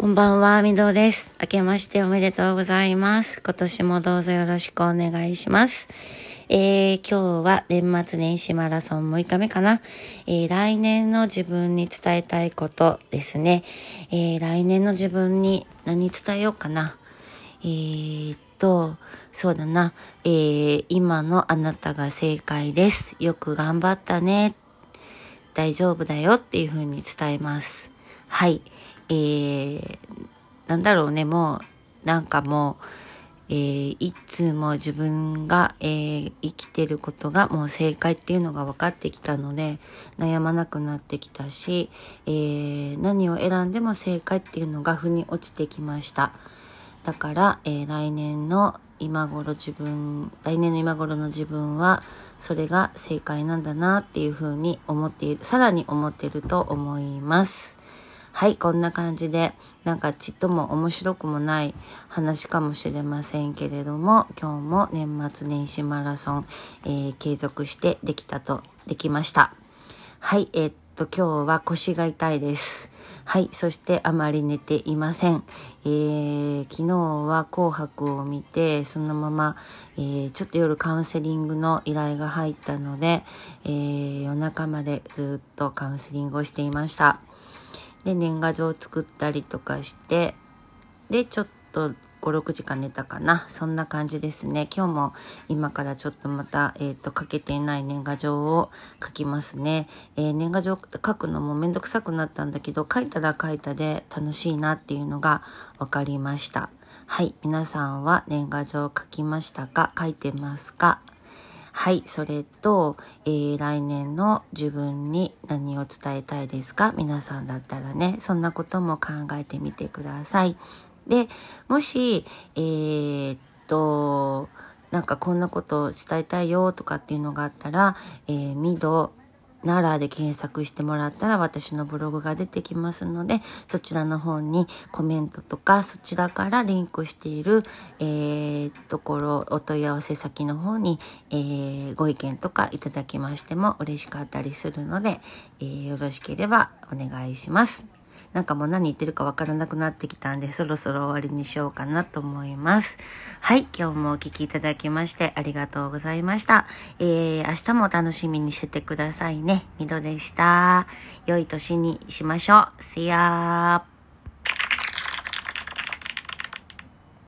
こんばんは、みどです。明けましておめでとうございます。今年もどうぞよろしくお願いします。えー、今日は年末年始マラソン6日目かな。えー、来年の自分に伝えたいことですね。えー、来年の自分に何伝えようかな。えー、っと、そうだな。えー、今のあなたが正解です。よく頑張ったね。大丈夫だよっていう風に伝えます。はい。えー、なんだろうね、もう、なんかもう、えー、いつも自分が、えー、生きてることがもう正解っていうのが分かってきたので、悩まなくなってきたし、えー、何を選んでも正解っていうのが腑に落ちてきました。だから、え来年の今頃自分、来年の今頃の自分は、それが正解なんだなっていうふうに思っている、さらに思っていると思います。はい、こんな感じで、なんかちっとも面白くもない話かもしれませんけれども、今日も年末年始マラソン、えー、継続してできたと、できました。はい、えー、っと、今日は腰が痛いです。はい、そしてあまり寝ていません。えー、昨日は紅白を見て、そのまま、えー、ちょっと夜カウンセリングの依頼が入ったので、えー、夜中までずっとカウンセリングをしていました。で、年賀状を作ったりとかして、で、ちょっと5、6時間寝たかな。そんな感じですね。今日も今からちょっとまた、えっ、ー、と、書けていない年賀状を書きますね。えー、年賀状書くのもめんどくさくなったんだけど、書いたら書いたで楽しいなっていうのが分かりました。はい。皆さんは年賀状書きましたか？書いてますか？はい、それと、えー、来年の自分に何を伝えたいですか？皆さんだったらね、そんなことも考えてみてください。で、もし、えー、っと、なんかこんなことを伝えたいよとかっていうのがあったら、えー、ミド奈良で検索してもらったら私のブログが出てきますので、そちらの方にコメントとか、そちらからリンクしている、えー、ところ、お問い合わせ先の方に、えー、ご意見とかいただきましても嬉しかったりするので、えー、よろしければお願いします。なんかもう何言ってるかわからなくなってきたんで、そろそろ終わりにしようかなと思います。はい、今日もお聴きいただきましてありがとうございました。えー、明日も楽しみにしててくださいね。みどでした。良い年にしましょう。See ya!